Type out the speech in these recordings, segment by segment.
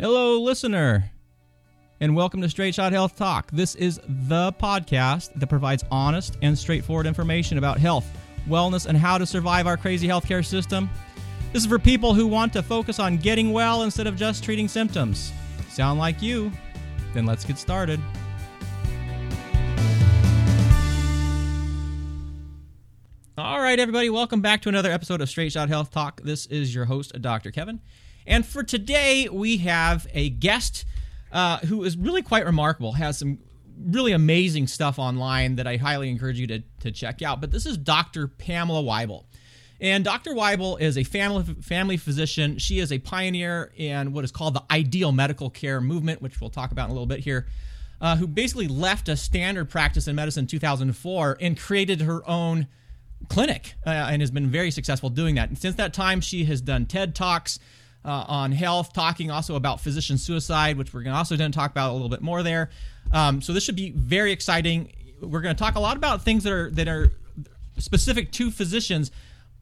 Hello, listener, and welcome to Straight Shot Health Talk. This is the podcast that provides honest and straightforward information about health, wellness, and how to survive our crazy healthcare system. This is for people who want to focus on getting well instead of just treating symptoms. Sound like you? Then let's get started. All right, everybody, welcome back to another episode of Straight Shot Health Talk. This is your host, Dr. Kevin. And for today, we have a guest uh, who is really quite remarkable, has some really amazing stuff online that I highly encourage you to, to check out. But this is Dr. Pamela Wible. And Dr. Wible is a family, family physician. She is a pioneer in what is called the ideal medical care movement, which we'll talk about in a little bit here, uh, who basically left a standard practice in medicine in 2004 and created her own clinic uh, and has been very successful doing that. And since that time, she has done TED Talks uh, on health, talking also about physician suicide, which we're going to also going to talk about a little bit more there. Um, so this should be very exciting. We're going to talk a lot about things that are that are specific to physicians,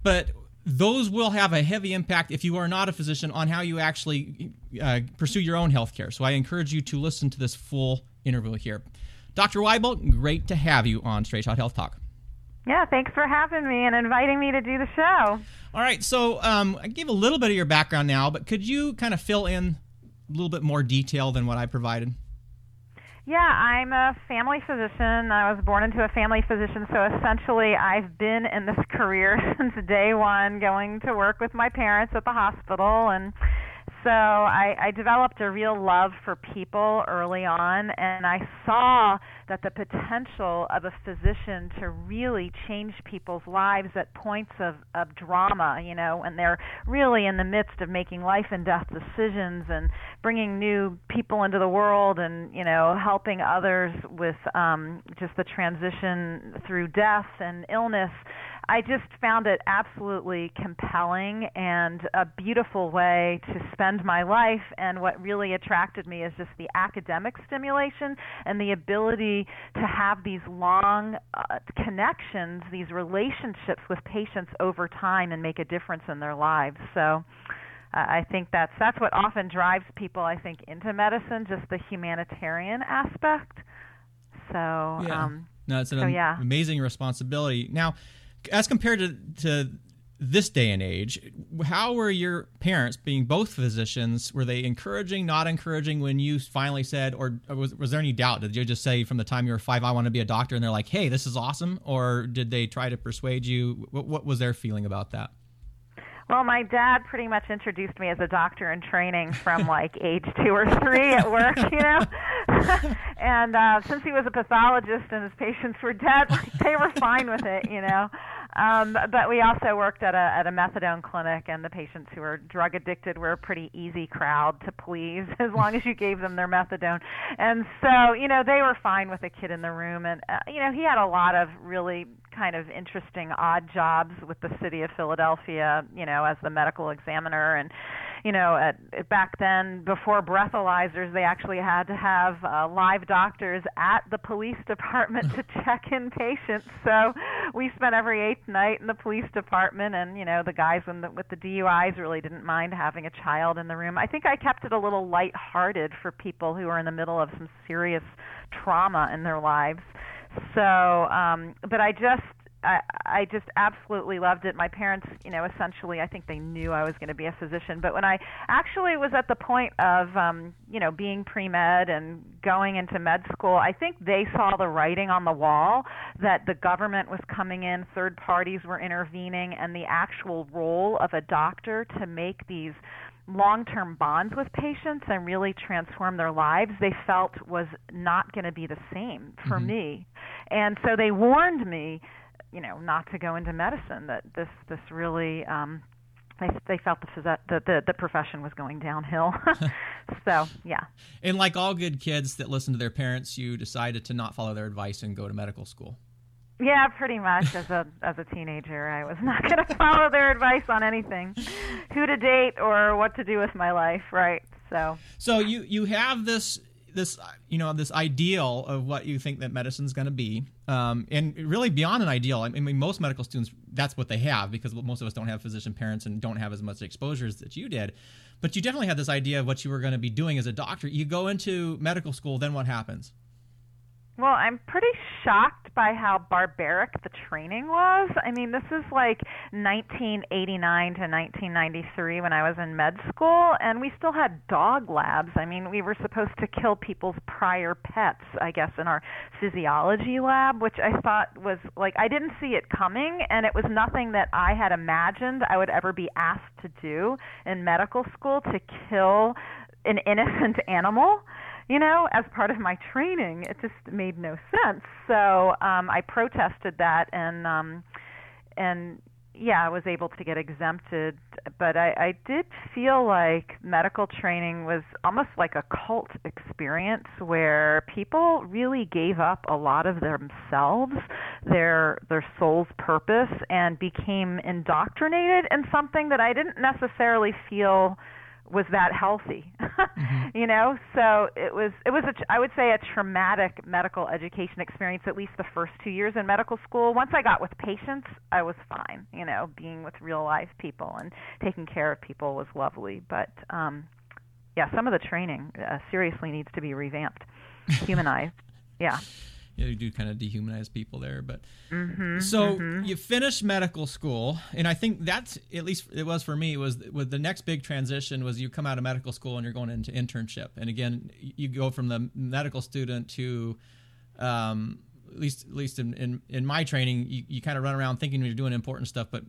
but those will have a heavy impact if you are not a physician on how you actually uh, pursue your own health care. So I encourage you to listen to this full interview here. Dr. Wible, great to have you on Straight Shot Health Talk. Yeah, thanks for having me and inviting me to do the show. All right, so um, I gave a little bit of your background now, but could you kind of fill in a little bit more detail than what I provided? Yeah, I'm a family physician. I was born into a family physician, so essentially I've been in this career since day one, going to work with my parents at the hospital and so I, I developed a real love for people early on, and I saw that the potential of a physician to really change people's lives at points of, of drama, you know, when they're really in the midst of making life and death decisions and bringing new people into the world and, you know, helping others with um, just the transition through death and illness I just found it absolutely compelling and a beautiful way to spend my life. And what really attracted me is just the academic stimulation and the ability to have these long uh, connections, these relationships with patients over time and make a difference in their lives. So. Uh, I think that's that's what often drives people. I think into medicine, just the humanitarian aspect. So, yeah. um, no, it's an so, yeah. amazing responsibility. Now, as compared to, to this day and age, how were your parents, being both physicians, were they encouraging, not encouraging when you finally said, or was, was there any doubt? Did you just say from the time you were five, I want to be a doctor, and they're like, hey, this is awesome? Or did they try to persuade you? What, what was their feeling about that? Well, my dad pretty much introduced me as a doctor in training from like age two or three at work, you know. and uh, since he was a pathologist and his patients were dead, like, they were fine with it, you know. Um, but we also worked at a at a methadone clinic, and the patients who were drug addicted were a pretty easy crowd to please, as long as you gave them their methadone. And so, you know, they were fine with a kid in the room, and uh, you know, he had a lot of really kind of interesting odd jobs with the city of Philadelphia, you know, as the medical examiner and you know, at, back then, before breathalyzers, they actually had to have uh, live doctors at the police department to check in patients. So we spent every eighth night in the police department, and you know, the guys in the, with the DUIs really didn't mind having a child in the room. I think I kept it a little light-hearted for people who are in the middle of some serious trauma in their lives. So, um, but I just I, I just absolutely loved it. My parents, you know, essentially, I think they knew I was going to be a physician. But when I actually was at the point of, um, you know, being pre med and going into med school, I think they saw the writing on the wall that the government was coming in, third parties were intervening, and the actual role of a doctor to make these long term bonds with patients and really transform their lives, they felt was not going to be the same for mm-hmm. me. And so they warned me you know not to go into medicine that this this really um they they felt the the the, the profession was going downhill so yeah and like all good kids that listen to their parents you decided to not follow their advice and go to medical school yeah, pretty much. As a as a teenager, I was not going to follow their advice on anything, who to date or what to do with my life. Right. So. So you you have this this you know this ideal of what you think that medicine's going to be, um, and really beyond an ideal. I mean, most medical students that's what they have because most of us don't have physician parents and don't have as much exposures that you did. But you definitely had this idea of what you were going to be doing as a doctor. You go into medical school, then what happens? Well, I'm pretty shocked by how barbaric the training was. I mean, this is like 1989 to 1993 when I was in med school, and we still had dog labs. I mean, we were supposed to kill people's prior pets, I guess, in our physiology lab, which I thought was like, I didn't see it coming, and it was nothing that I had imagined I would ever be asked to do in medical school to kill an innocent animal you know, as part of my training. It just made no sense. So um, I protested that, and um, and yeah, I was able to get exempted. But I, I did feel like medical training was almost like a cult experience where people really gave up a lot of themselves, their their soul's purpose, and became indoctrinated in something that I didn't necessarily feel was that healthy mm-hmm. you know? So it was it was a I would say a traumatic medical education experience at least the first 2 years in medical school. Once I got with patients I was fine you know? Being with real life people and taking care of people was lovely but um yeah some of the training uh, seriously needs to be revamped humanized. Yeah you, know, you do kind of dehumanize people there. But mm-hmm, so mm-hmm. you finish medical school, and I think that's at least it was for me was with the next big transition was you come out of medical school and you're going into internship, and again you go from the medical student to um, at least at least in, in, in my training, you, you kind of run around thinking you're doing important stuff, but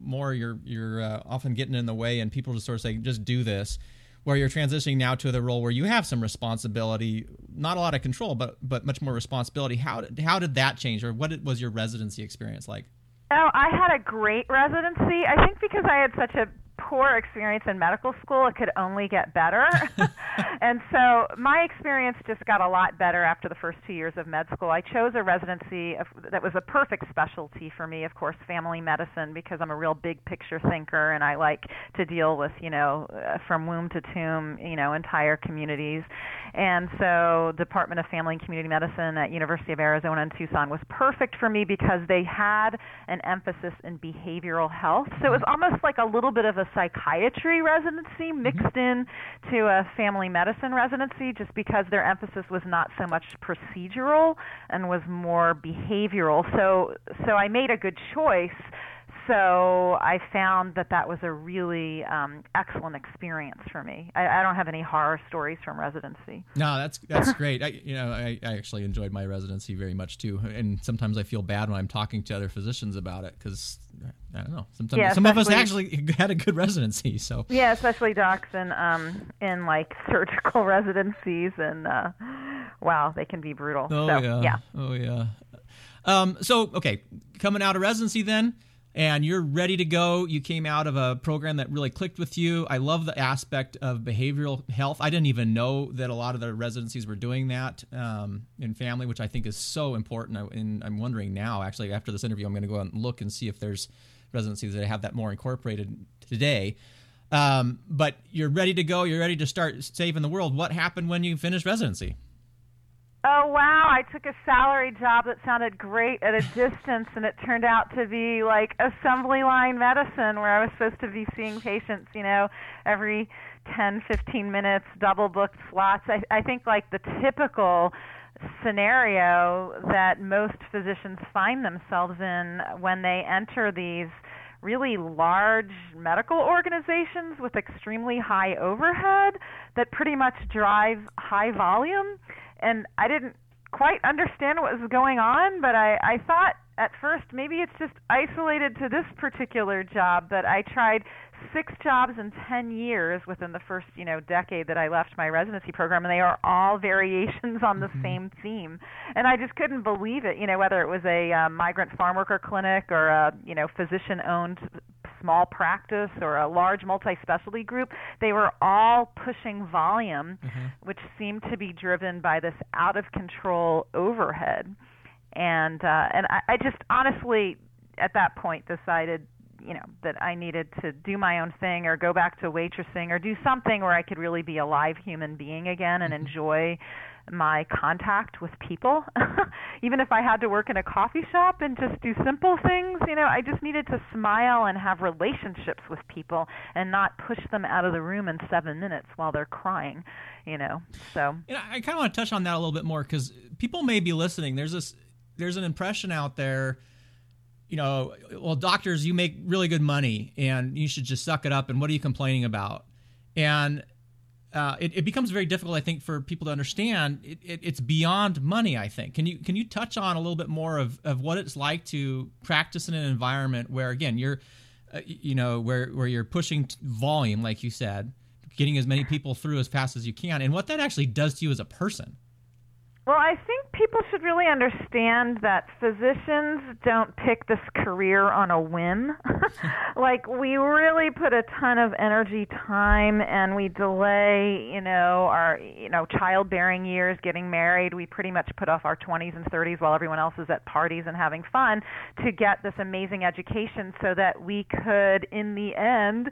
more you're you're uh, often getting in the way, and people just sort of say, just do this where you're transitioning now to the role where you have some responsibility, not a lot of control, but but much more responsibility. How did, how did that change, or what was your residency experience like? Oh, I had a great residency. I think because I had such a poor experience in medical school, it could only get better. and so my experience just got a lot better after the first two years of med school. I chose a residency of, that was a perfect specialty for me, of course, family medicine, because I'm a real big picture thinker and I like to deal with, you know, uh, from womb to tomb, you know, entire communities. And so Department of Family and Community Medicine at University of Arizona in Tucson was perfect for me because they had an emphasis in behavioral health. So it was almost like a little bit of a psychiatry residency mm-hmm. mixed in to a family medicine residency just because their emphasis was not so much procedural and was more behavioral. So so I made a good choice so I found that that was a really um, excellent experience for me. I, I, don't have any horror stories from residency. No, that's that's great. I, you know, I, I actually enjoyed my residency very much too, and sometimes I feel bad when I'm talking to other physicians about it because I don't know. Sometimes yeah, some of us actually had a good residency. So yeah, especially docs in um, in like surgical residencies, and uh, wow, they can be brutal. Oh so, yeah. yeah. Oh yeah. Um, so okay, coming out of residency then and you're ready to go. You came out of a program that really clicked with you. I love the aspect of behavioral health. I didn't even know that a lot of the residencies were doing that um, in family, which I think is so important. And I'm wondering now, actually, after this interview, I'm going to go out and look and see if there's residencies that have that more incorporated today. Um, but you're ready to go. You're ready to start saving the world. What happened when you finished residency? Oh wow, I took a salary job that sounded great at a distance and it turned out to be like assembly line medicine where I was supposed to be seeing patients, you know, every 10, 15 minutes, double booked slots. I I think like the typical scenario that most physicians find themselves in when they enter these really large medical organizations with extremely high overhead that pretty much drive high volume and I didn't quite understand what was going on, but I, I thought at first maybe it's just isolated to this particular job, but I tried six jobs in 10 years within the first, you know, decade that I left my residency program and they are all variations on the mm-hmm. same theme. And I just couldn't believe it, you know, whether it was a uh, migrant farm worker clinic or a, you know, physician owned small practice or a large multi-specialty group, they were all pushing volume, mm-hmm. which seemed to be driven by this out of control overhead. And uh, and I, I just honestly at that point decided you know that I needed to do my own thing or go back to waitressing or do something where I could really be a live human being again and Mm-hmm. enjoy my contact with people. Even if I had to work in a coffee shop and just do simple things, you know, I just needed to smile and have relationships with people and not push them out of the room in 7 minutes while they're crying, you know. So, And I kind of want to touch on that a little bit more because people may be listening. There's this, there's an impression out there, you know, well, doctors, you make really good money and you should just suck it up. And what are you complaining about? And uh, it, it becomes very difficult, I think, for people to understand. It, it, it's beyond money. I think. Can you can you touch on a little bit more of, of what it's like to practice in an environment where, again, you're, uh, you know, where where you're pushing volume, like you said, getting as many people through as fast as you can, and what that actually does to you as a person. Well, I think people should really understand that physicians don't pick this career on a whim. like we really put a ton of energy, time, and we delay, you know, our, you know, childbearing years, getting married. We pretty much put off our 20s and 30s while everyone else is at parties and having fun to get this amazing education so that we could in the end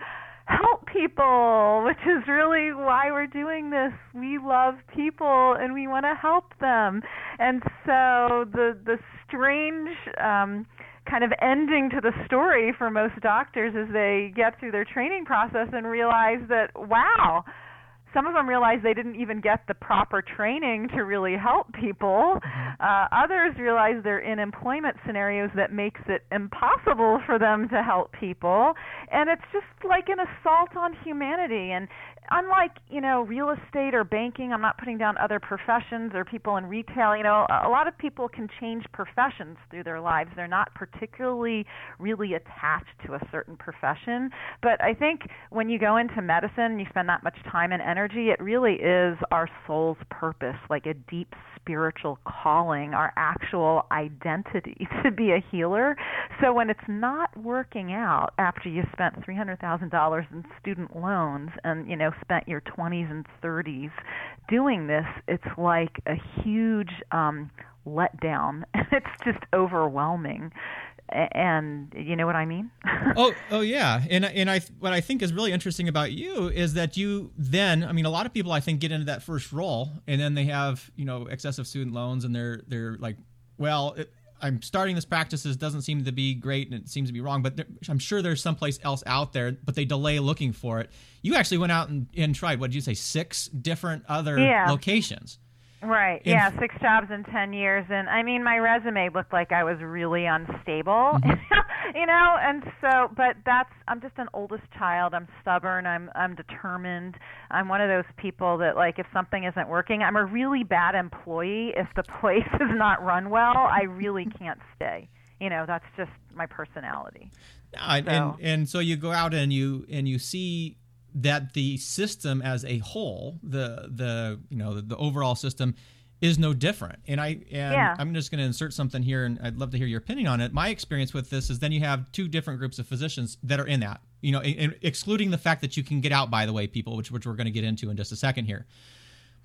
help people, which is really why we're doing this. We love people and we want to help them. And so the the strange um kind of ending to the story for most doctors is they get through their training process and realize that wow, some of them realize they didn't even get the proper training to really help people. Uh, others realize they're in employment scenarios that makes it impossible for them to help people, and it's just like an assault on humanity. And unlike you know real estate or banking, I'm not putting down other professions or people in retail. You know, a lot of people can change professions through their lives. They're not particularly really attached to a certain profession. But I think when you go into medicine, and you spend that much time and energy. It really is our soul's purpose, like a deep spiritual calling, our actual identity to be a healer. So when it's not working out after you spent three hundred thousand dollars in student loans and you know spent your twenties and thirties doing this, it's like a huge um, letdown. it's just overwhelming. And you know what I mean? oh, oh yeah, and and I what I think is really interesting about you is that you then I mean a lot of people I think get into that first role and then they have you know excessive student loans and they're they're like well it, I'm starting this practice it doesn't seem to be great and it seems to be wrong but there, I'm sure there's someplace else out there but they delay looking for it. You actually went out and, and tried what did you say six different other Yeah. locations. Right. In- yeah, six jobs in 10 years and I mean my resume looked like I was really unstable. Mm-hmm. you know, and so but that's I'm just an oldest child. I'm stubborn. I'm I'm determined. I'm one of those people that like if something isn't working, I'm a really bad employee if the place is not run well. I really can't stay. You know, that's just my personality. Uh, So- and and so you go out and you and you see that the system as a whole, the the you know the, the overall system is no different. And I and Yeah. I'm just going to insert something here, and I'd love to hear your opinion on it. My experience with this is then you have two different groups of physicians that are in that. You know, and- and excluding the fact that you can get out, by the way, people, which which we're going to get into in just a second here.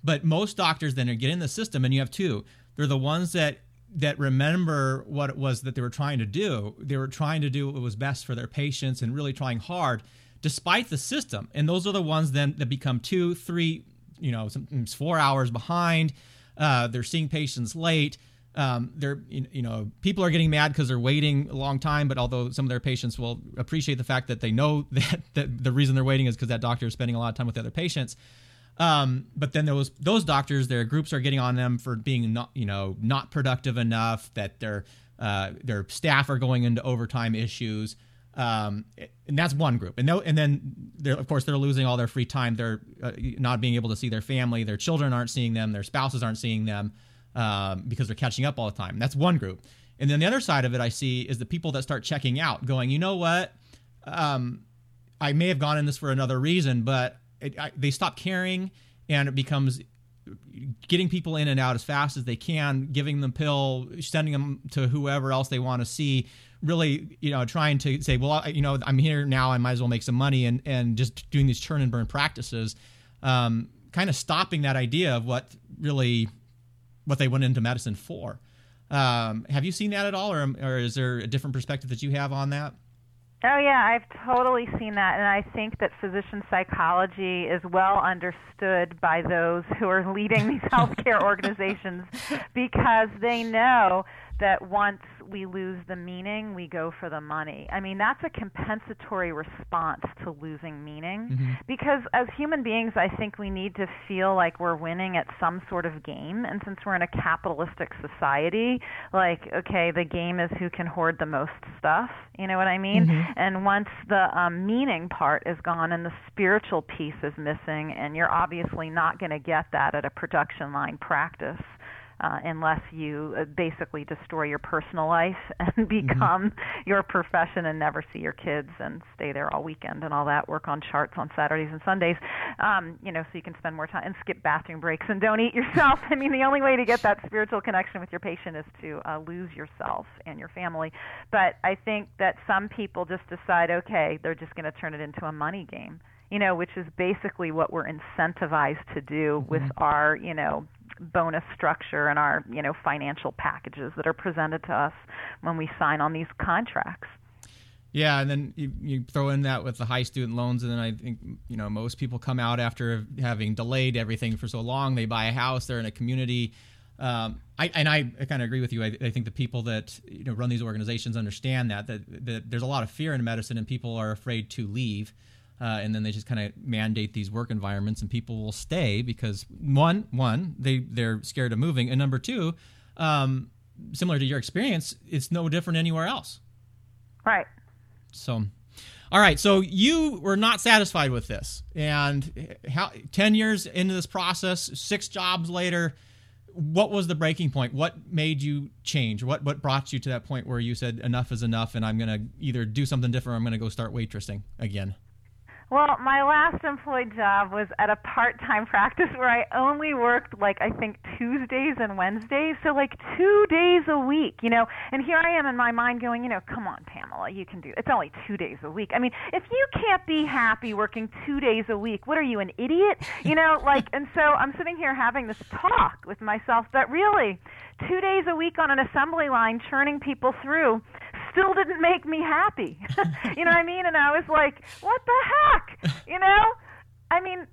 But most doctors then get in the system, and you have two. They're the ones that that remember what it was that they were trying to do. They were trying to do what was best for their patients and really trying hard, despite the system. And those are the ones then that become two, three, you know, sometimes four hours behind. Uh, they're seeing patients late. Um, they're you know people are getting mad because they're waiting a long time. But although some of their patients will appreciate the fact that they know that, that the reason they're waiting is because that doctor is spending a lot of time with the other patients. Um, but then those those doctors, their groups are getting on them for being not you know not productive enough. That their uh, their staff are going into overtime issues, um, and that's one group. And and then of course they're losing all their free time. They're uh, not being able to see their family. Their children aren't seeing them. Their spouses aren't seeing them um, because they're catching up all the time. That's one group. And then the other side of it I see is the people that start checking out, going, you know what, um, I may have gone in this for another reason, but it, I, they stop caring, and it becomes getting people in and out as fast as they can, giving them pill, sending them to whoever else they want to see. Really, you know, trying to say, well, I, you know, I'm here now, I might as well make some money, and and just doing these churn and burn practices, um, kind of stopping that idea of what really what they went into medicine for. Um, have you seen that at all, or, or is there a different perspective that you have on that? Oh yeah, I've totally seen that, and I think that physician psychology is well understood by those who are leading these healthcare organizations because they know that once we lose the meaning, we go for the money. I mean, that's a compensatory response to losing meaning mm-hmm. because as human beings, I think we need to feel like we're winning at some sort of game. And since we're in a capitalistic society, like, okay, the game is who can hoard the most stuff. You know what I mean? Mm-hmm. And once the um, meaning part is gone and the spiritual piece is missing, and you're obviously not going to get that at a production line practice uh, unless you uh, basically destroy your personal life and mm-hmm. become mm-hmm. your profession and never see your kids and stay there all weekend and all that. Work on charts on Saturdays and Sundays, um, you know, so you can spend more time and skip bathroom breaks and don't eat yourself. I mean, the only way to get that spiritual connection with your patient is to uh, lose yourself and your family. But I think that some people just decide, okay, they're just going to turn it into a money game you know, which is basically what we're incentivized to do with mm-hmm. our, you know, bonus structure and our you know financial packages that are presented to us when we sign on these contracts. Yeah, and then you, you, throw in that with the high student loans, and then I think you know most people come out after having delayed everything for so long. They buy a house, they're in a community. Um, I, and I, I kind of agree with you. I, I, think the people that you know run these organizations understand that, that that there's a lot of fear in medicine, and people are afraid to leave uh, and then they just kind of mandate these work environments, and people will stay because one, one, they they're scared of moving, and number two, um, similar to your experience, it's no different anywhere else. Right. So, all right. So you were not satisfied with this, and how ten years into this process, six jobs later. What was the breaking point? What made you change? What what brought you to that point where you said enough is enough, and I'm going to either do something different, or I'm going to go start waitressing again? Well, my last employed job was at a part-time practice where I only worked like I think Tuesdays and Wednesdays, so like 2 days a week, you know. And here I am in my mind going, you know, come on, Pamela, you can do. It. It's only 2 days a week. I mean, if you can't be happy working 2 days a week, what are you an idiot? You know, like and so I'm sitting here having this talk with myself that really 2 days a week on an assembly line churning people through still didn't make me happy. you know what I mean? And I was like, what the heck? You know? I mean,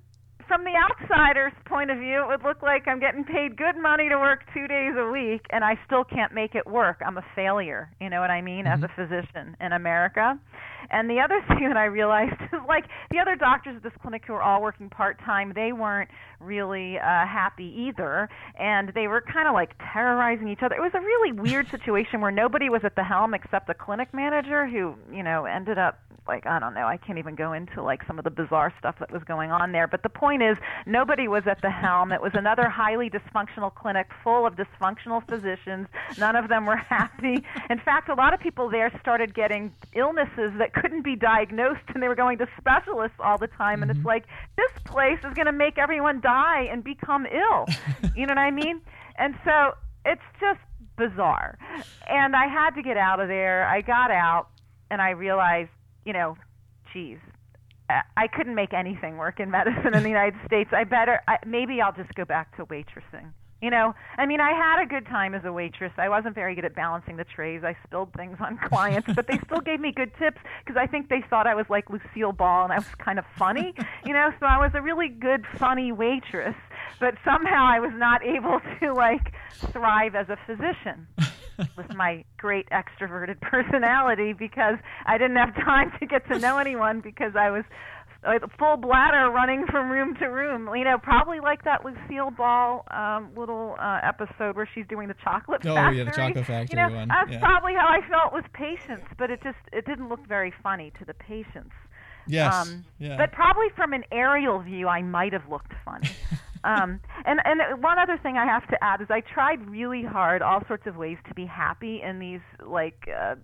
from the outsider's point of view, it would look like I'm getting paid good money to work two days a week, and I still can't make it work. I'm a failure. You know what I mean? Mm-hmm. As a physician in America. And the other thing that I realized is like the other doctors at this clinic who were all working part time, they weren't really uh, happy either, and they were kind of like terrorizing each other. It was a really weird situation where nobody was at the helm except the clinic manager, who you know ended up like I don't know, I can't even go into like some of the bizarre stuff that was going on there. But the point is, nobody was at the helm. It was another highly dysfunctional clinic full of dysfunctional physicians. None of them were happy. In fact, a lot of people there started getting illnesses that couldn't be diagnosed, and they were going to specialists all the time. And mm-hmm. it's like this place is going to make everyone die and become ill. you know what I mean? And so it's just bizarre. And I had to get out of there. I got out, and I realized you know, geez, I couldn't make anything work in medicine in the United States. I better I, maybe I'll just go back to waitressing. You know, I mean, I had a good time as a waitress. I wasn't very good at balancing the trays. I spilled things on clients, but they still gave me good tips because I think they thought I was like Lucille Ball and I was kind of funny, you know. So I was a really good, funny waitress, but somehow I was not able to like thrive as a physician with my great extroverted personality because I didn't have time to get to know anyone because I was full bladder running from room to room. You know, probably like that Lucille Ball um, little uh, episode where she's doing the chocolate oh, factory. yeah, the chocolate factory you know, one. That's yeah. probably how I felt with patients, but it just it didn't look very funny to the patients. Yes. Um, yeah. But probably from an aerial view, I might have looked funny. um, and and one other thing I have to add is I tried really hard all sorts of ways to be happy in these like uh,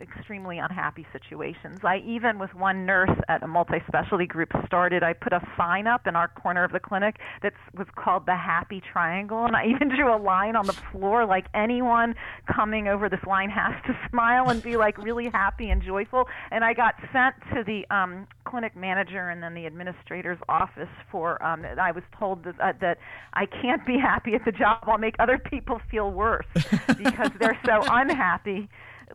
extremely unhappy situations. I even with one nurse at a multi-specialty group started I put a sign up in our corner of the clinic that was called the happy triangle and I even drew a line on the floor like anyone coming over this line has to smile and be like really happy and joyful. And I got sent to the um clinic manager and then the administrator's office for um I was told that uh, that I can't be happy at the job. I'll make other people feel worse because they're so unhappy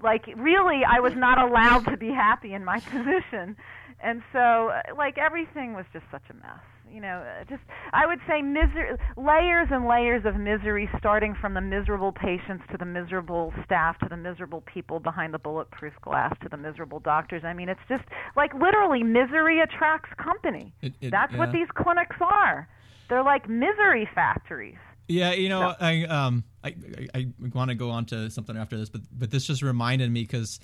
like really I was not allowed to be happy in my position. And so uh, like everything was just such a mess you know, uh, just I would say misery, layers and layers of misery, starting from the miserable patients to the miserable staff to the miserable people behind the bulletproof glass to the miserable doctors. I mean, it's just like literally misery attracts company. It, it, That's yeah. what these clinics are. They're like misery factories. Yeah, you know. I um, I I, I want to go on to something after this, but but this just reminded me because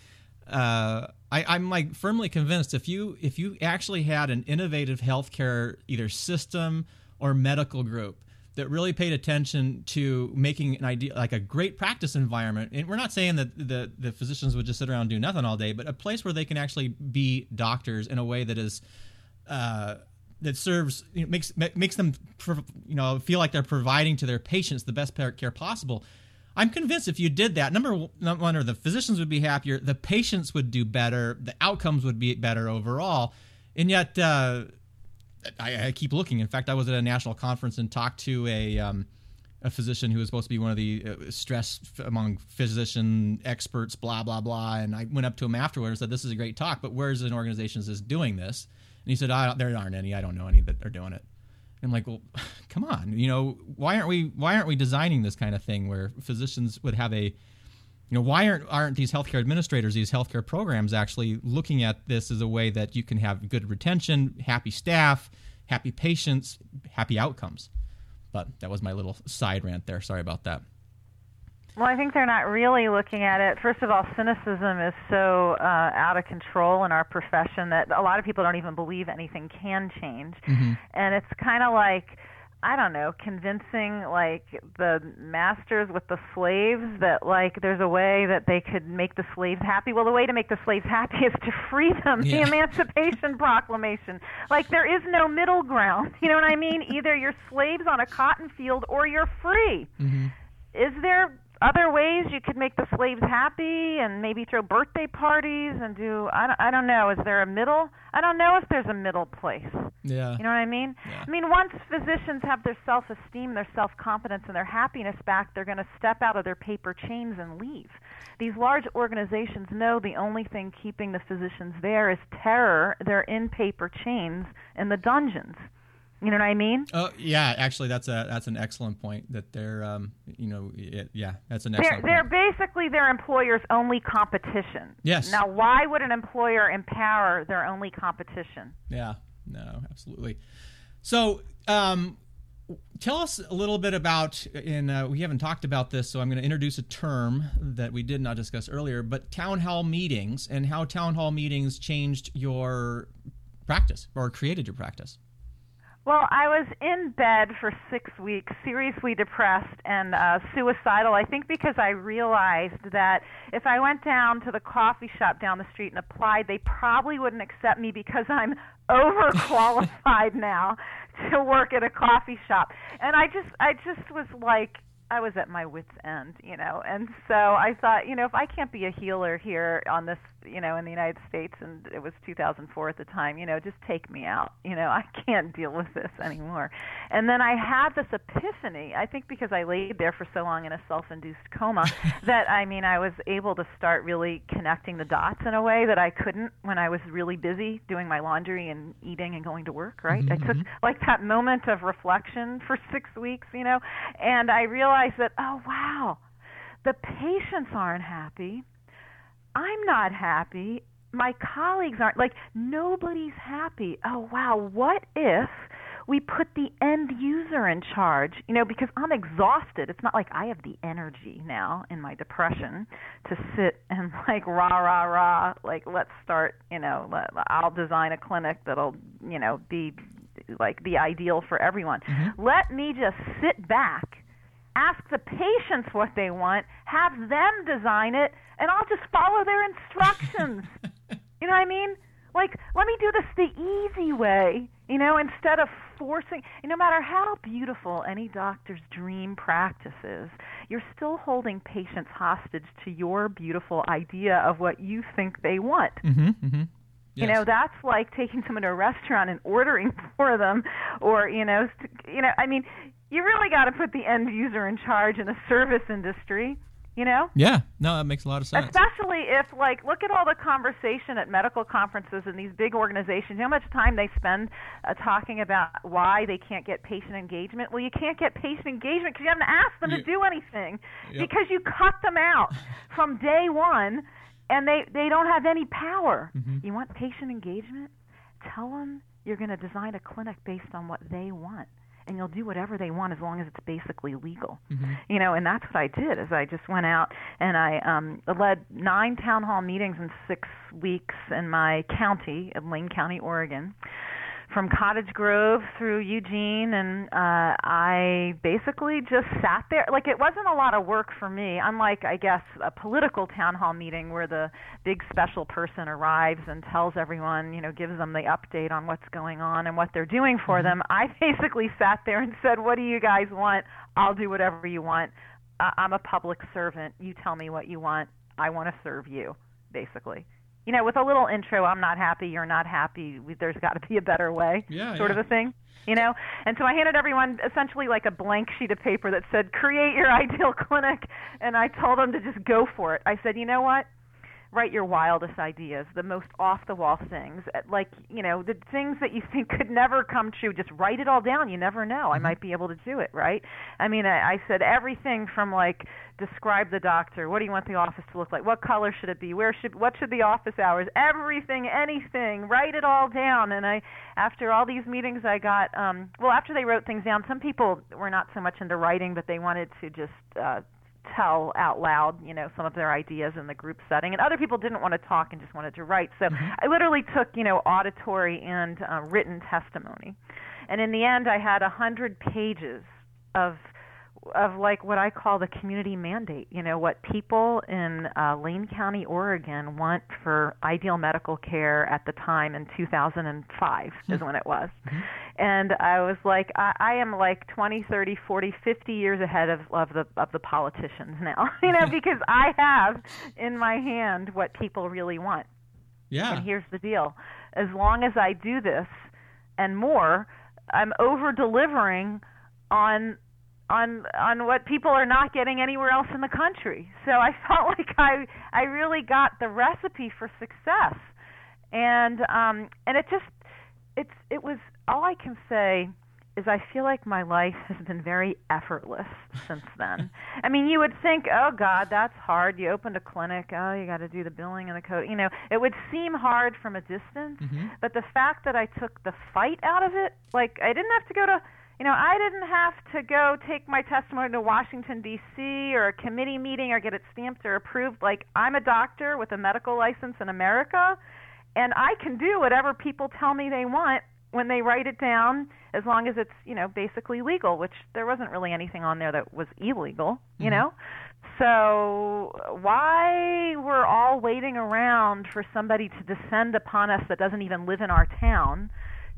uh, I, am like firmly convinced if you if you actually had an innovative healthcare either system or medical group that really paid attention to making an idea like a great practice environment and we're not saying that the the physicians would just sit around and do nothing all day but a place where they can actually be doctors in a way that is uh, that serves you know, makes makes them you know feel like they're providing to their patients the best care possible I'm convinced if you did that, number one, or the physicians would be happier, the patients would do better, the outcomes would be better overall. And yet, uh, I, I, keep looking. In fact, I was at a national conference and talked to a um, a physician who was supposed to be one of the uh, stress among physician experts, blah blah blah. And I went up to him afterward and said, "This is a great talk, but where's an organization that's doing this?" And he said, "There aren't any. I don't know any that are doing it." I'm like, well, come on, you know, why aren't we why aren't we designing this kind of thing where physicians would have a you know, why aren't aren't these healthcare administrators, these healthcare programs actually looking at this as a way that you can have good retention, happy staff, happy patients, happy outcomes? But that was my little side rant there. Sorry about that. Well, I think they're not really looking at it. First of all, cynicism is so uh, out of control in our profession that a lot of people don't even believe anything can change. Mm-hmm. And it's kind of like, I don't know, convincing like the masters with the slaves that like there's a way that they could make the slaves happy. Well, the way to make the slaves happy is to free them. Yeah. The Emancipation Proclamation. Like there is no middle ground. You know what I mean? Either you're slaves on a cotton field or you're free. Mm-hmm. Is there other ways you could make the slaves happy and maybe throw birthday parties and do I don't, I don't know is there a middle I don't know if there's a middle place. Yeah. You know what I mean? Yeah. I mean once physicians have their self-esteem their self-confidence and their happiness back they're going to step out of their paper chains and leave. These large organizations know the only thing keeping the physicians there is terror. They're in paper chains in the dungeons you know what I mean? Oh yeah, actually, that's a that's an excellent point. That they're, um, you know, it, yeah, that's an excellent. They're, they're basically their employer's only competition. Yes. Now, why would an employer empower their only competition? Yeah. No, absolutely. So, um, tell us a little bit about. In uh, we haven't talked about this, so I'm going to introduce a term that we did not discuss earlier. But town hall meetings and how town hall meetings changed your practice or created your practice. Well, I was in bed for six weeks, seriously depressed and uh, suicidal. I think because I realized that if I went down to the coffee shop down the street and applied, they probably wouldn't accept me because I'm overqualified now to work at a coffee shop. And I just, I just was like, I was at my wits' end, you know, and so I thought, you know, if I can't be a healer here on this you know, in the United States, and it was 2004 at the time. You know, just take me out. You know, I can't deal with this anymore. And then I had this epiphany. I think because I laid there for so long in a self-induced coma, that I mean, I was able to start really connecting the dots in a way that I couldn't when I was really busy doing my laundry and eating and going to work. Right? Mm-hmm. I took mm-hmm. like that moment of reflection for six weeks. You know, and I realized that oh wow, the patients aren't happy I'm not happy. My colleagues aren't like nobody's happy. Oh wow, what if we put the end user in charge? You know, because I'm exhausted. It's not like I have the energy now in my depression to sit and like rah rah rah like let's start, you know, I'll design a clinic that'll, you know, be like the ideal for everyone. Mm-hmm. Let me just sit back ask the patients what they want, have them design it, and I'll just follow their instructions. you know what I mean? Like, let me do this the easy way, you know, instead of forcing. No matter how beautiful any doctor's dream practice is, you're still holding patients hostage to your beautiful idea of what you think they want. Mm-hmm, mm-hmm. Yes. You know, that's like taking someone to a restaurant and ordering for them, or you know, you know. I mean, you really got to put the end user in charge in the service industry. You know? Yeah, no, that makes a lot of sense. Especially if, like, look at all the conversation at medical conferences and these big organizations. How much time they spend uh, talking about why they can't get patient engagement? Well, you can't get patient engagement because you haven't asked them You- to do anything Yep. because you cut them out from day one and they, they don't have any power. Mm-hmm. You want patient engagement? Tell them you're going to design a clinic based on what they want. And you'll do whatever they want as long as it's basically legal Mm-hmm. you know, and that's what I did. Is I just went out and I um, led nine town hall meetings in six weeks in my county, in Lane County, Oregon, from Cottage Grove through Eugene, and uh, I basically just sat there. Like it wasn't a lot of work for me, unlike I guess a political town hall meeting where the big special person arrives and tells everyone, you know, gives them the update on what's going on and what they're doing for them. I basically sat there and said, "What do you guys want? I'll do whatever you want. I'm a public servant. You tell me what you want. I want to serve you." Basically, you know, with a little intro, I'm not happy, you're not happy. There's got to be a better way, Yeah, sort yeah. of a thing. You know, and so I handed everyone essentially like a blank sheet of paper that said, "Create your ideal clinic," and I told them to just go for it. I said, "You know what? Write your wildest ideas, the most off the wall things, uh, like, you know, the things that you think could never come true. Just write it all down. You never know. I might be able to do it, right? I mean, I, I said everything from like describe the doctor. What do you want the office to look like? What color should it be? Where should what should the office hours? Everything, anything. Write it all down. And I after all these meetings I got um well, after they wrote things down, some people were not so much into writing, but they wanted to just uh tell out loud, you know, some of their ideas in the group setting, and other people didn't want to talk and just wanted to write. So I literally took, you know, auditory and uh, written testimony, and in the end, I had a hundred pages of of like what I call the community mandate. You know, what people in uh, Lane County, Oregon, want for ideal medical care at the time in 2005 is when it was. And I was like, I, I am like 20, 30, 40, 50 years ahead of, of the of the politicians now. you know, because I have in my hand what people really want. Yeah. And here's the deal: as long as I do this and more, I'm over delivering on on on what people are not getting anywhere else in the country. So I felt like I I really got the recipe for success, and um and it just it's it was all I can say is I feel like my life has been very effortless since then. I mean, you would think, oh God, that's hard. You opened a clinic. Oh, you got to do the billing and the code. You know, it would seem hard from a distance, but the fact that I took the fight out of it, like I didn't have to go to, you know, I didn't have to go take my testimony to Washington D.C. or a committee meeting or get it stamped or approved. Like I'm a doctor with a medical license in America, and I can do whatever people tell me they want when they write it down as long as it's you know basically legal which there wasn't really anything on there that was illegal you mm-hmm. know so why we're all waiting around for somebody to descend upon us that doesn't even live in our town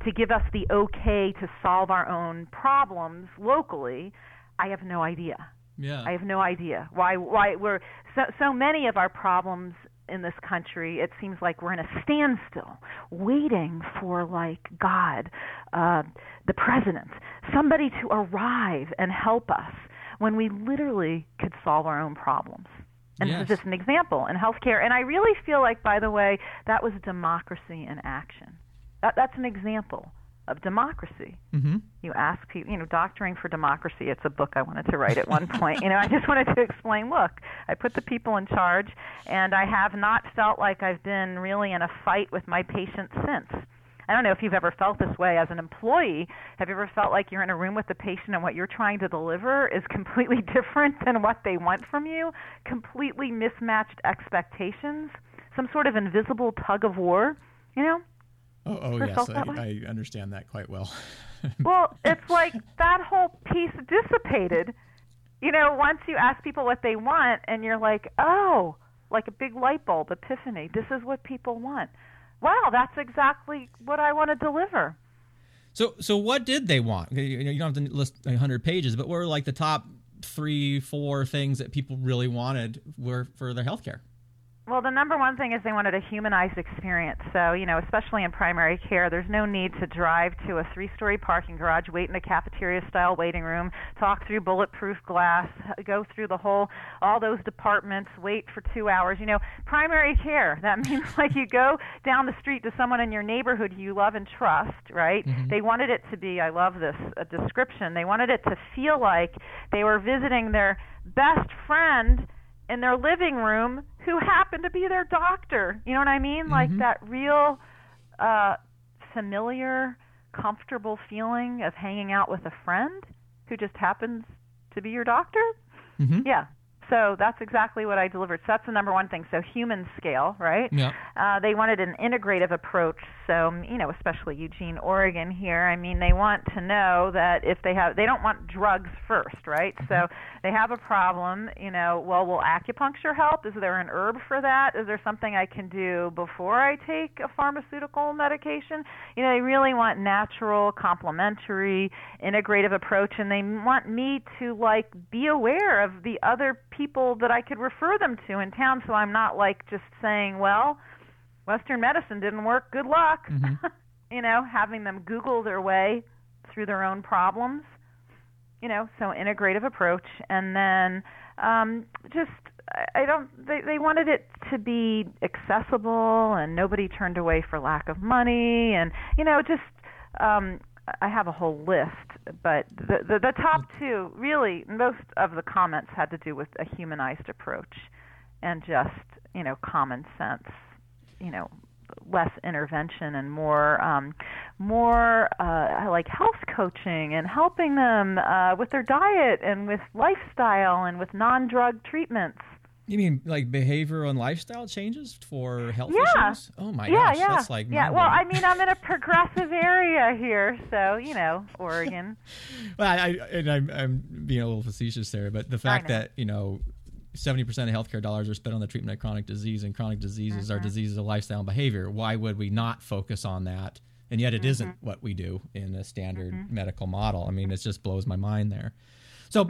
to give us the okay to solve our own problems locally i have no idea Yeah. I have no idea why why we're so so many of our problems in this country. It seems like we're in a standstill, waiting for like God, uh, the president, somebody to arrive and help us when we literally could solve our own problems. And Yes. this is just an example in healthcare. And I really feel like, by the way, that was democracy in action. That, that's an example of democracy mm-hmm. you ask people, you know, Doctoring for Democracy. It's a book I wanted to write at one point. You know, I just wanted to explain. Look, I put the people in charge, and I have not felt like I've been really in a fight with my patients since. I don't know if you've ever felt this way as an employee. Have you ever felt like you're in a room with the patient and what you're trying to deliver is completely different than what they want from you? Completely mismatched expectations? Some sort of invisible tug of war? You know? Oh, oh yes, I, I understand that quite well. Well, it's like that whole piece dissipated. You know, once you ask people what they want and you're like, oh, like a big light bulb epiphany. This is what people want. Wow, that's exactly what I want to deliver. So, so what did they want? You know, you don't have to list hundred pages, but what were like the top three, four things that people really wanted were for their healthcare? Well, the number one thing is they wanted a humanized experience. So, you know, especially in primary care, there's no need to drive to a three story parking garage, wait in a cafeteria style waiting room, talk through bulletproof glass, go through the whole, all those departments, wait for two hours. You know, primary care, that means like you go down the street to someone in your neighborhood you love and trust, right? Mm-hmm. They wanted it to be, I love this a description, they wanted it to feel like they were visiting their best friend in their living room who happened to be their doctor. You know what I mean? Like that real uh familiar, comfortable feeling of hanging out with a friend who just happens to be your doctor. Mhm. Yeah. So that's exactly what I delivered. So that's the number one thing. So human scale, right? Yeah. Uh, they wanted an integrative approach. So um, you know, especially Eugene, Oregon. Here, I mean, they want to know that if they have, they don't want drugs first, right? Mm-hmm. So they have a problem. You know, well, will acupuncture help? Is there an herb for that? Is there something I can do before I take a pharmaceutical medication? You know, they really want natural, complementary, integrative approach, and they want me to like be aware of the other people that I could refer them to in town, so I'm not like just saying, well. Western medicine didn't work. Good luck. you know, having them Google their way through their own problems. You know, so integrative approach, and then um, just I- I don't. They they wanted it to be accessible, and nobody turned away for lack of money, and you know, just um, I have a whole list, but the, the the top two really most of the comments had to do with a humanized approach, and just you know common sense you know less intervention and more um, more uh, like health coaching and helping them uh, with their diet and with lifestyle and with non-drug treatments. You mean like behavioral and lifestyle changes for health Yeah. issues? Oh my yeah, gosh, yeah, that's like yeah. Well, I mean, I'm in a progressive area here, so you know, Oregon. Well, I, I and I'm, I'm being a little facetious there, but the fact that you know. 70% of healthcare dollars are spent on the treatment of chronic disease, and chronic diseases are mm-hmm. diseases of lifestyle and behavior. Why would we not focus on that? And yet, it mm-hmm. not what we do in a standard mm-hmm. medical model. I mean, it just blows my mind there. So,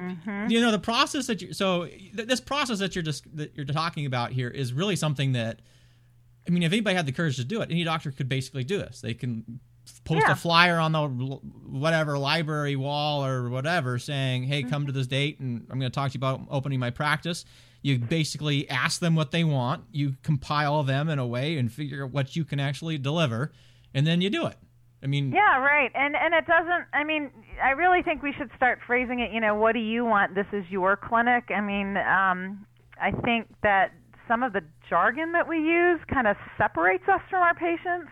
you know, the process that you so th- this process that you're just that you're talking about here is really something that I mean, if anybody had the courage to do it, any doctor could basically do this. They can post Yeah. a flyer on the whatever library wall or whatever saying, "Hey, come to this date and I'm going to talk to you about opening my practice." You basically ask them what they want, you compile them in a way and figure out what you can actually deliver, and then you do it. I mean, Yeah, right. And and it doesn't I mean, I really think we should start phrasing it, you know, what do you want? This is your clinic. I mean, um I think that some of the jargon that we use kind of separates us from our patients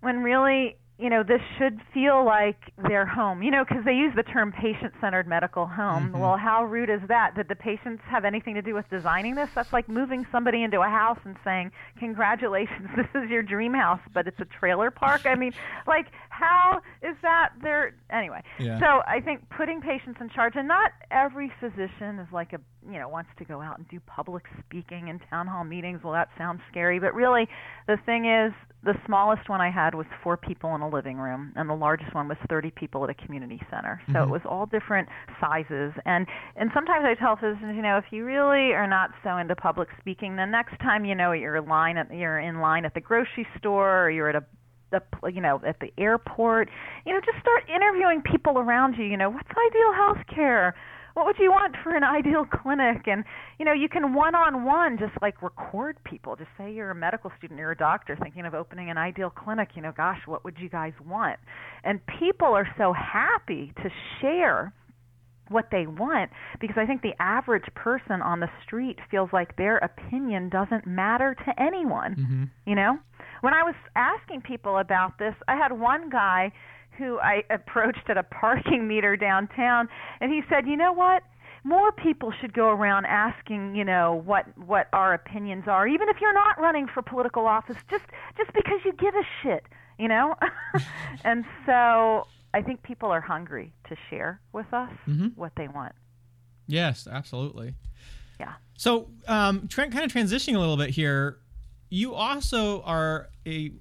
when really you know this should feel like their home you know because they use the term patient-centered medical home. Mm-hmm. Well how rude is that? Did the patients have anything to do with designing this? That's like moving somebody into a house and saying congratulations this is your dream house but it's a trailer park. I mean like how is that their anyway Yeah. so i think putting patients in charge and not every physician is like a you know wants to go out and do public speaking and town hall meetings well that sounds scary but really the thing is the smallest one I had was four people in a living room, and the largest one was 30 people at a community center. So it mm-hmm. was all different sizes. And and sometimes I tell physicians, you know, if you really are not so into public speaking, then next time you know you're line at you're in line at the grocery store or you're at a the you know at the airport, you know, just start interviewing people around you. You know, what's ideal health care? What would you want for an ideal clinic? And you know, you can one-on-one just like record people. Just say you're a medical student, you're a doctor thinking of opening an ideal clinic. You know, gosh, what would you guys want? And people are so happy to share what they want because I think the average person on the street feels like their opinion doesn't matter to anyone. Mm-hmm. You know? When I was asking people about this, I had one guy who I approached at a parking meter downtown and he said, "You know what? More people should go around asking, you know, what what our opinions are, even if you're not running for political office, just just because you give a shit, you know?" and so I think people are hungry to share with us what they want. Yes, absolutely. Yeah. So, um, tra- kind of transitioning a little bit here, you also are a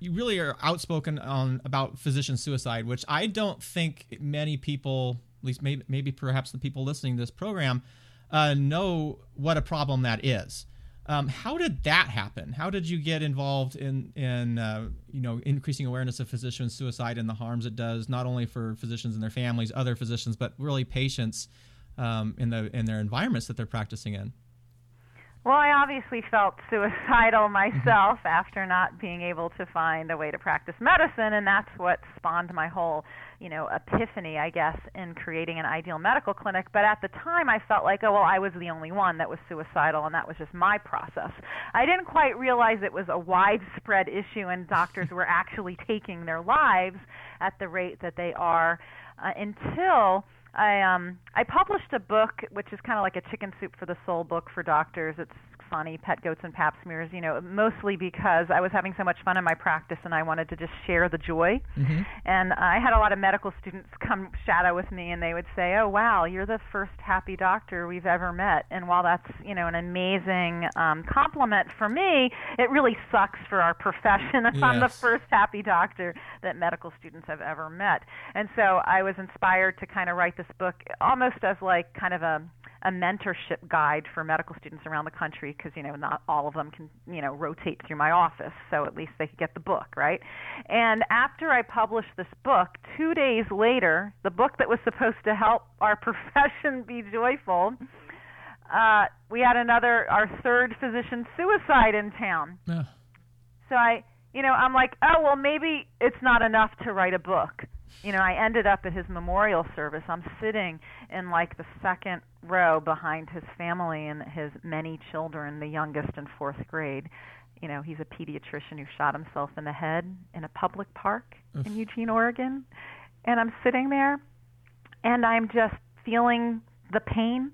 you really are outspoken on about physician suicide, which I don't think many people, at least maybe, maybe perhaps the people listening to this program, uh, know what a problem that is. Um, how did that happen? How did you get involved in in uh, you know increasing awareness of physician suicide and the harms it does not only for physicians and their families, other physicians, but really patients um, in the in their environments that they're practicing in? Well, I obviously felt suicidal myself after not being able to find a way to practice medicine, and that's what spawned my whole, you know, epiphany, I guess, in creating an ideal medical clinic. But at the time, I felt like, oh, well, I was the only one that was suicidal, and that was just my process. I didn't quite realize it was a widespread issue, and doctors were actually taking their lives at the rate that they are uh, until I um I published a book which is kind of like a chicken soup for the soul book for doctors. It's funny, pet goats and pap smears, you know, mostly because I was having so much fun in my practice and I wanted to just share the joy. Mm-hmm. And I had a lot of medical students come shadow with me and they would say, "Oh, wow, you're the first happy doctor we've ever met." And while that's, you know, an amazing um compliment for me, it really sucks for our profession if yes. I'm the first happy doctor that medical students have ever met. And so I was inspired to kind of write this book almost as like kind of a a mentorship guide for medical students around the country because you know not all of them can you know rotate through my office so at least they could get the book right? And after i published this book two days later the book that was supposed to help our profession be joyful uh, we had another our third physician suicide in town. Yeah. so i you know i'm like oh well maybe it's not enough to write a book you know, I ended up at his memorial service. I'm sitting in like the second row behind his family and his many children, the youngest in fourth grade. You know, he's a pediatrician who shot himself in the head in a public park in Eugene, Oregon. And I'm sitting there and I'm just feeling the pain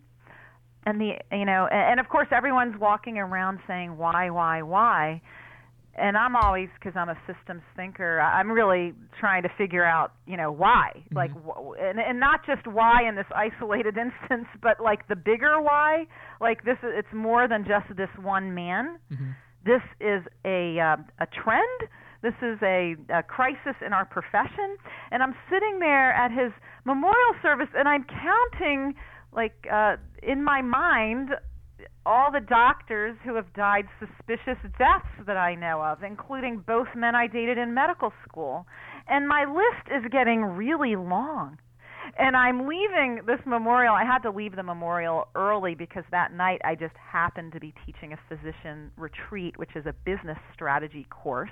and the you know and, and of course everyone's walking around saying why why why and I'm always because I'm a systems thinker. I'm really trying to figure out, you know, why, mm-hmm. like, and and not just why in this isolated instance, but like the bigger why. Like this, it's more than just this one man. Mm-hmm. This is a uh, a trend. This is a, a crisis in our profession. And I'm sitting there at his memorial service, and I'm counting, like, uh, in my mind, all the doctors who have died suspicious deaths that I know of, including both men I dated in medical school. And my list is getting really long and I'm leaving this memorial. I had to leave the memorial early because that night I just happened to be teaching a physician retreat, which is a business strategy course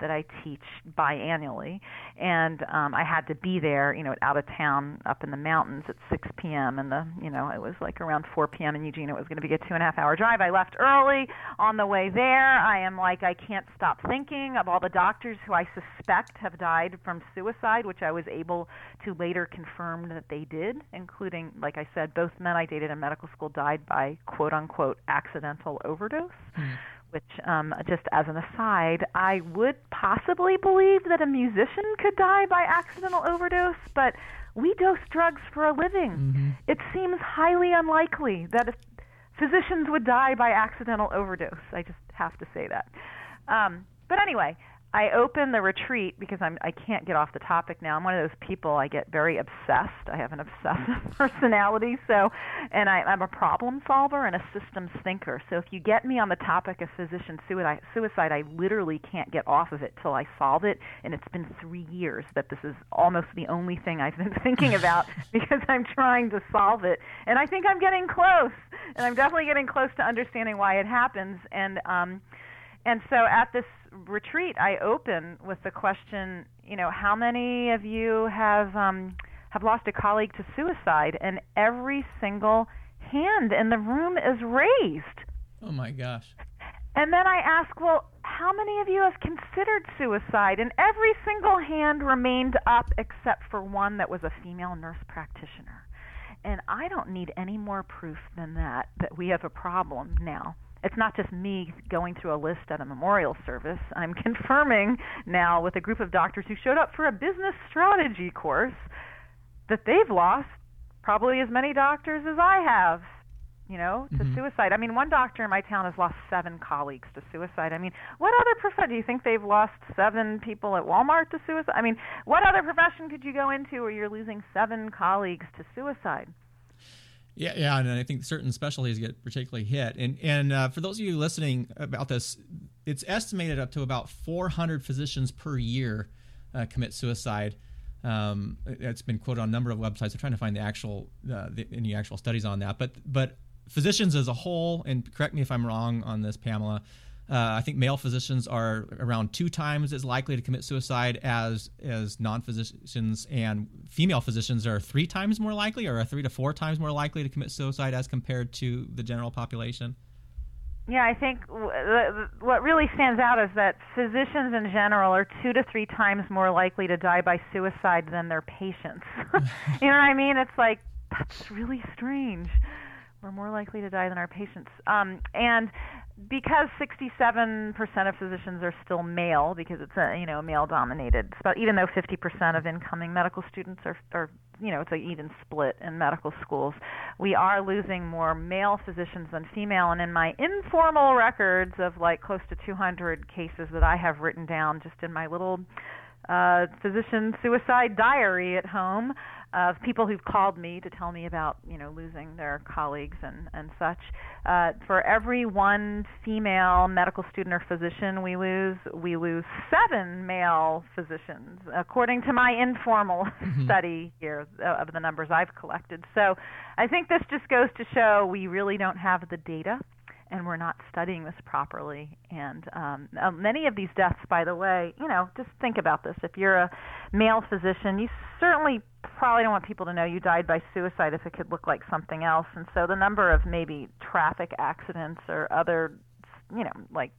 that I teach biannually, and um, I had to be there, you know, out of town, up in the mountains at 6 p.m. and the, you know, it was like around 4 p.m. in Eugene. It was going to be a two and a half hour drive. I left early. On the way there, I am like, I can't stop thinking of all the doctors who I suspect have died from suicide, which I was able to later confirm that they did, including, like I said, both men I dated in medical school died by quote unquote accidental overdose. Mm. Which, um, just as an aside, I would possibly believe that a musician could die by accidental overdose, but we dose drugs for a living. Mm-hmm. It seems highly unlikely that if physicians would die by accidental overdose. I just have to say that. Um, but anyway, I open the retreat because I'm I can't get off the topic now. I'm one of those people I get very obsessed. I have an obsessive personality, so and I, I'm a problem solver and a systems thinker. So if you get me on the topic of physician suicide, suicide, I literally can't get off of it till I solve it. And it's been three years that this is almost the only thing I've been thinking about because I'm trying to solve it. And I think I'm getting close, and I'm definitely getting close to understanding why it happens. And um, and so at this retreat, I open with the question, you know, how many of you have um, have lost a colleague to suicide? And every single hand in the room is raised. Oh my gosh. And then I ask, well, how many of you have considered suicide? And every single hand remained up except for one that was a female nurse practitioner. And I don't need any more proof than that that we have a problem now it's not just me going through a list at a memorial service. I'm confirming now with a group of doctors who showed up for a business strategy course that they've lost probably as many doctors as I have, you know, to mm-hmm. suicide. I mean, one doctor in my town has lost seven colleagues to suicide. I mean, what other profession do you think they've lost seven people at Walmart to suicide? I mean, what other profession could you go into where you're losing seven colleagues to suicide? Yeah, yeah, and I think certain specialties get particularly hit. And and uh, for those of you listening about this, it's estimated up to about 400 physicians per year uh, commit suicide. Um, it's been quoted on a number of websites. I'm trying to find the actual uh, the, any actual studies on that, but but physicians as a whole, and correct me if I'm wrong on this, Pamela. Uh, I think male physicians are around two times as likely to commit suicide as as non-physicians, and female physicians are three times more likely, or three to four times more likely to commit suicide as compared to the general population. Yeah, I think what really stands out is that physicians in general are two to three times more likely to die by suicide than their patients. you know what I mean? It's like that's really strange. We're more likely to die than our patients. Um, and because 67% of physicians are still male, because it's a you know male dominated, but even though 50% of incoming medical students are, are you know it's an even split in medical schools, we are losing more male physicians than female. And in my informal records of like close to 200 cases that I have written down just in my little uh, physician suicide diary at home of people who've called me to tell me about you know losing their colleagues and and such. Uh, for every one female medical student or physician we lose, we lose seven male physicians, according to my informal mm-hmm. study here of the numbers I've collected. So, I think this just goes to show we really don't have the data and we're not studying this properly. And um, uh, many of these deaths, by the way, you know, just think about this. If you're a male physician, you certainly probably don't want people to know you died by suicide if it could look like something else. And so the number of maybe traffic accidents or other, you know, like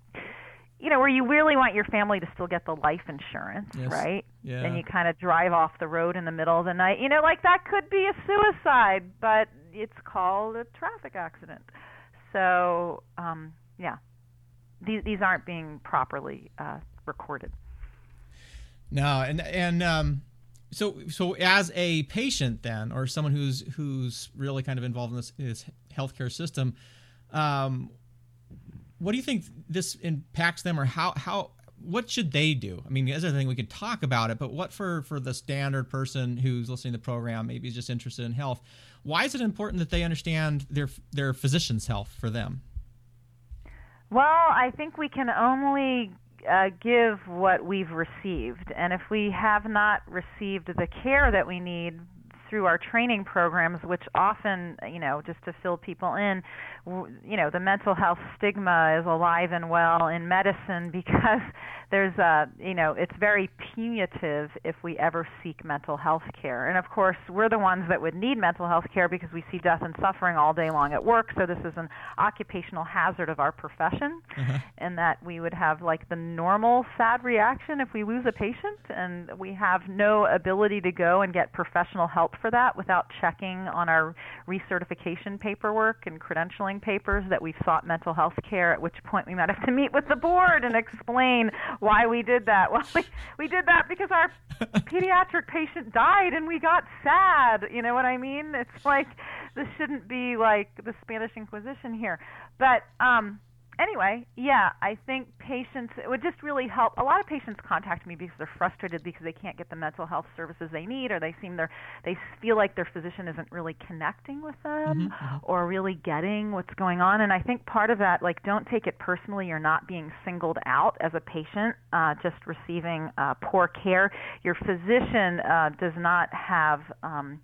you know, where you really want your family to still get the life insurance, yes. right? Yeah. And you kind of drive off the road in the middle of the night. You know, like that could be a suicide, but it's called a traffic accident. So um, yeah, these these aren't being properly uh, recorded. No, and and um, so so as a patient then, or someone who's who's really kind of involved in this, this healthcare system, um, what do you think this impacts them, or how how what should they do? I mean, as a thing we could talk about it, but what for for the standard person who's listening to the program, maybe is just interested in health? Why is it important that they understand their their physician's health for them? Well, I think we can only uh, give what we've received, and if we have not received the care that we need through our training programs, which often, you know, just to fill people in, you know, the mental health stigma is alive and well in medicine because there's a you know it's very punitive if we ever seek mental health care and of course we're the ones that would need mental health care because we see death and suffering all day long at work so this is an occupational hazard of our profession uh-huh. and that we would have like the normal sad reaction if we lose a patient and we have no ability to go and get professional help for that without checking on our recertification paperwork and credentialing papers that we've sought mental health care at which point we might have to meet with the board and explain why we did that. Well, we, we did that because our pediatric patient died and we got sad. You know what I mean? It's like this shouldn't be like the Spanish Inquisition here. But um anyway, yeah, I think patients it would just really help. A lot of patients contact me because they're frustrated because they can't get the mental health services they need, or they seem they they feel like their physician isn't really connecting with them, mm-hmm, mm-hmm. or really getting what's going on. And I think part of that, like, don't take it personally. You're not being singled out as a patient, uh, just receiving uh, poor care. Your physician uh, does not have. Um,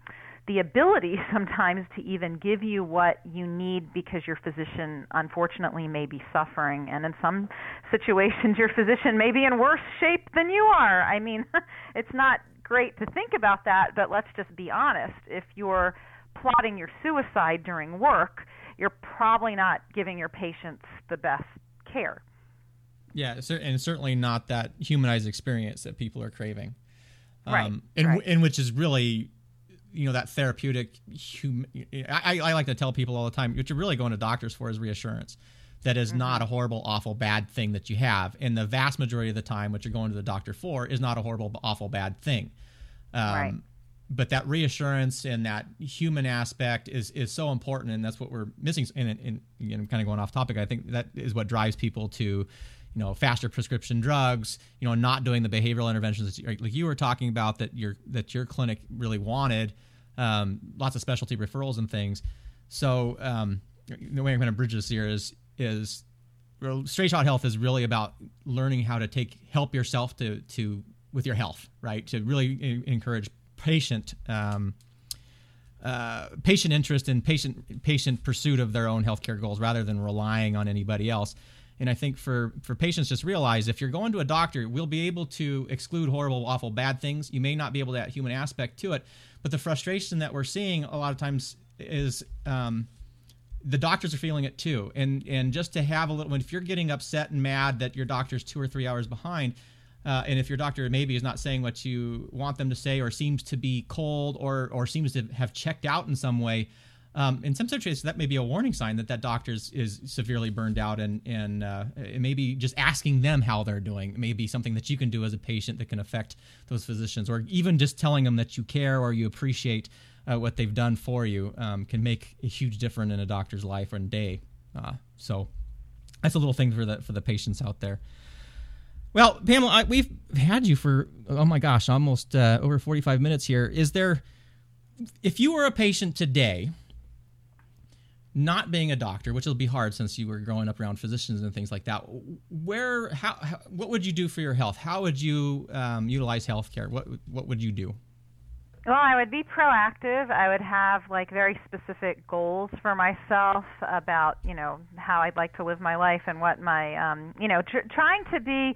the ability sometimes to even give you what you need because your physician unfortunately may be suffering. And in some situations your physician may be in worse shape than you are. I mean it's not great to think about that but let's just be honest. If you're plotting your suicide during work you're probably not giving your patients the best care. Yeah and certainly not that humanized experience that people are craving. Right, um, and, right. and which is really you know that therapeutic hum- I, I like to tell people all the time what you're really going to doctors for is reassurance. That is mm-hmm. not a horrible awful bad thing that you have. And the vast majority of the time what you're going to the doctor for is not a horrible awful bad thing. Um, right. but that reassurance and that human aspect is is so important and that's what we're missing. And, and, and you know, kind of going off topic i think that is what drives people to you know faster prescription drugs you know not doing the behavioral interventions that, like you were talking about that your that your clinic really wanted um, lots of specialty referrals and things So um, the way I'm going to bridge this here is is straight shot health is really about learning how to take help yourself to to with your health, right? To really encourage patient um, uh, patient interest and patient patient pursuit of their own healthcare goals rather than relying on anybody else. And I think for for patients, just realize if you're going to a doctor, we'll be able to exclude horrible, awful, bad things. You may not be able to add human aspect to it, but the frustration that we're seeing a lot of times is um, the doctors are feeling it too. And and just to have a little, if you're getting upset and mad that your doctor's two or three hours behind, uh, and if your doctor maybe is not saying what you want them to say, or seems to be cold, or or seems to have checked out in some way, um, in some situations that may be a warning sign that that doctor is, is severely burned out, and and uh, maybe just asking them how they're doing may be something that you can do as a patient that can affect those physicians, or even just telling them that you care or you appreciate uh, what they've done for you um, can make a huge difference in a doctor's life and day. Uh, so that's a little thing for the for the patients out there. Well, Pamela, I, we've had you for oh my gosh, almost uh, over forty five minutes here. Is there, if you were a patient today, not being a doctor, which will be hard since you were growing up around physicians and things like that, where how, how what would you do for your health? How would you um, utilize healthcare? What what would you do? Well, I would be proactive. I would have like very specific goals for myself about, you know, how I'd like to live my life and what my, um, you know, tr- trying to be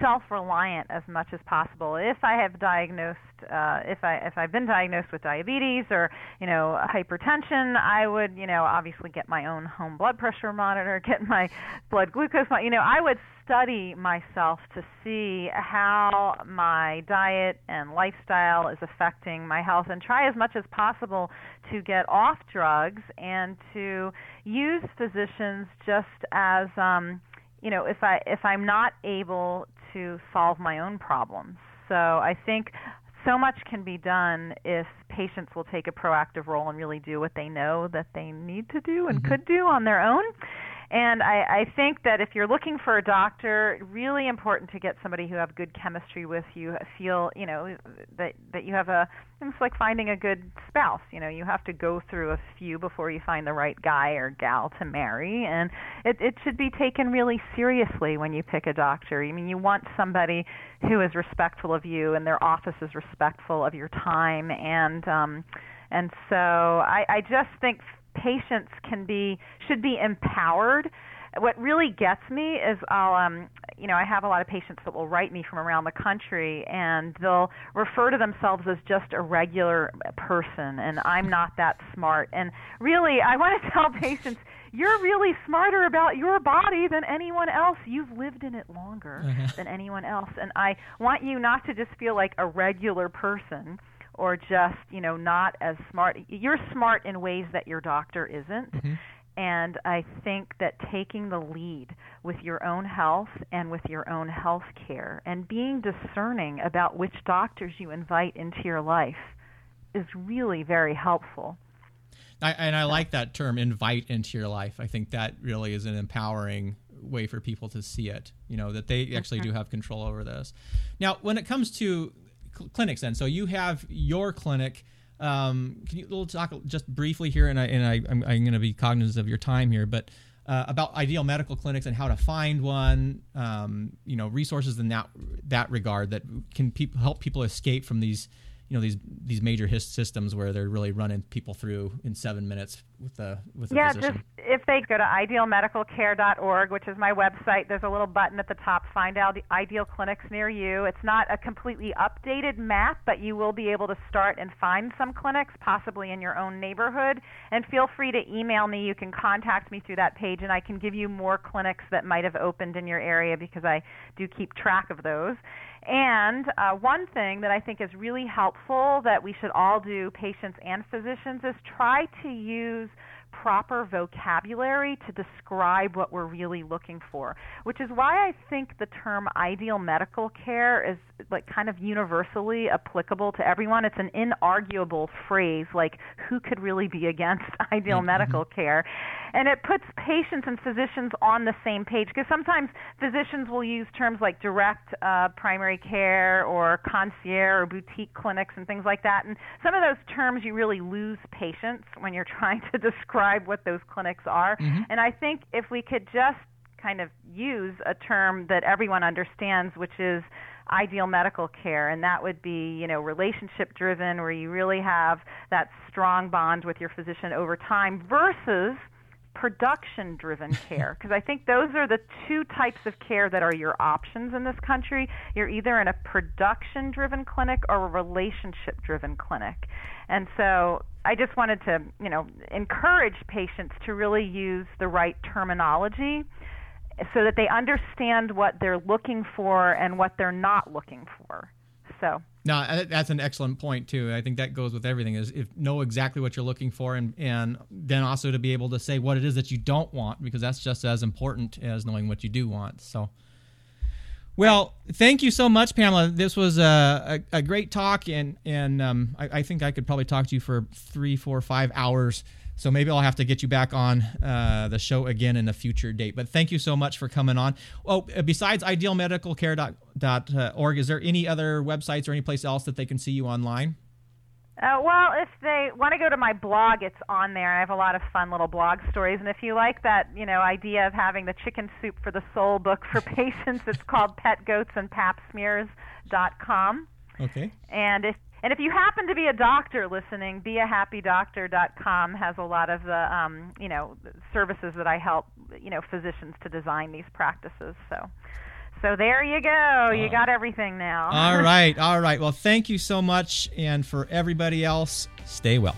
self-reliant as much as possible. If I have diagnosed, uh, if I if I've been diagnosed with diabetes or you know hypertension, I would you know obviously get my own home blood pressure monitor, get my blood glucose. You know, I would study myself to see how my diet and lifestyle is affecting my health and try as much as possible to get off drugs and to use physicians just as um you know if i if i'm not able to solve my own problems so i think so much can be done if patients will take a proactive role and really do what they know that they need to do and mm-hmm. could do on their own and I, I think that if you're looking for a doctor, really important to get somebody who have good chemistry with you. Feel you know that that you have a. It's like finding a good spouse. You know, you have to go through a few before you find the right guy or gal to marry, and it it should be taken really seriously when you pick a doctor. I mean, you want somebody who is respectful of you, and their office is respectful of your time, and um, and so I, I just think patients can be should be empowered. What really gets me is I'll um you know I have a lot of patients that will write me from around the country and they'll refer to themselves as just a regular person and I'm not that smart. And really I want to tell patients you're really smarter about your body than anyone else. You've lived in it longer uh-huh. than anyone else. And I want you not to just feel like a regular person or just you know not as smart you're smart in ways that your doctor isn't mm-hmm. and i think that taking the lead with your own health and with your own health care and being discerning about which doctors you invite into your life is really very helpful I, and I like that term invite into your life. I think that really is an empowering way for people to see it, you know, that they actually do have control over this. Now, when it comes to cl- clinics then. So you have your clinic. Um, can you we'll talk just briefly here, and I and I, I'm, I'm going to be cognizant of your time here, but uh, about ideal medical clinics and how to find one. Um, you know, resources in that that regard that can pe- help people escape from these you know these these major HIST systems where they're really running people through in seven minutes with the with the yeah, physician. just if they go to idealmedicalcare.org, which is my website, there's a little button at the top, find out the ideal clinics near you. It's not a completely updated map, but you will be able to start and find some clinics, possibly in your own neighborhood. And feel free to email me. You can contact me through that page, and I can give you more clinics that might have opened in your area because I do keep track of those. And uh, one thing that I think is really helpful that we should all do, patients and physicians, is try to use proper vocabulary to describe what we're really looking for, which is why I think the term ideal medical care is like kind of universally applicable to everyone. It's an inarguable phrase like who could really be against ideal mm-hmm. medical care? And it puts patients and physicians on the same page because sometimes physicians will use terms like direct uh, primary care or concierge or boutique clinics and things like that. And some of those terms you really lose patients when you're trying to describe describe what those clinics are. Mm-hmm. And I think if we could just kind of use a term that everyone understands, which is ideal medical care and that would be you know relationship driven where you really have that strong bond with your physician over time versus production driven care because I think those are the two types of care that are your options in this country. You're either in a production driven clinic or a relationship driven clinic. And so I just wanted to, you know, encourage patients to really use the right terminology so that they understand what they're looking for and what they're not looking for. So no, that's an excellent point too. I think that goes with everything is if know exactly what you're looking for and and then also to be able to say what it is that you don't want because that's just as important as knowing what you do want. So well, thank you so much, Pamela. This was a, a, a great talk, and and um, I, I, think I could probably talk to you for three, four, five hours. So maybe I'll have to get you back on uh, the show again in a future date. But thank you so much for coming on. Oh, besides idealmedicalcare.org, is there any other websites or any place else that they can see you online? Uh, well, if they want to go to my blog, it's on there. I have a lot of fun little blog stories, and if you like that, you know, idea of having the chicken soup for the soul book for patients, it's called Pet Goats and Pap Smears.com. Okay. And if and if you happen to be a doctor listening, beahappydoctor.com has a lot of the um, you know services that I help you know physicians to design these practices. So so there you go. You uh, got everything now. all right. All right. Well, thank you so much and for everybody else, stay well.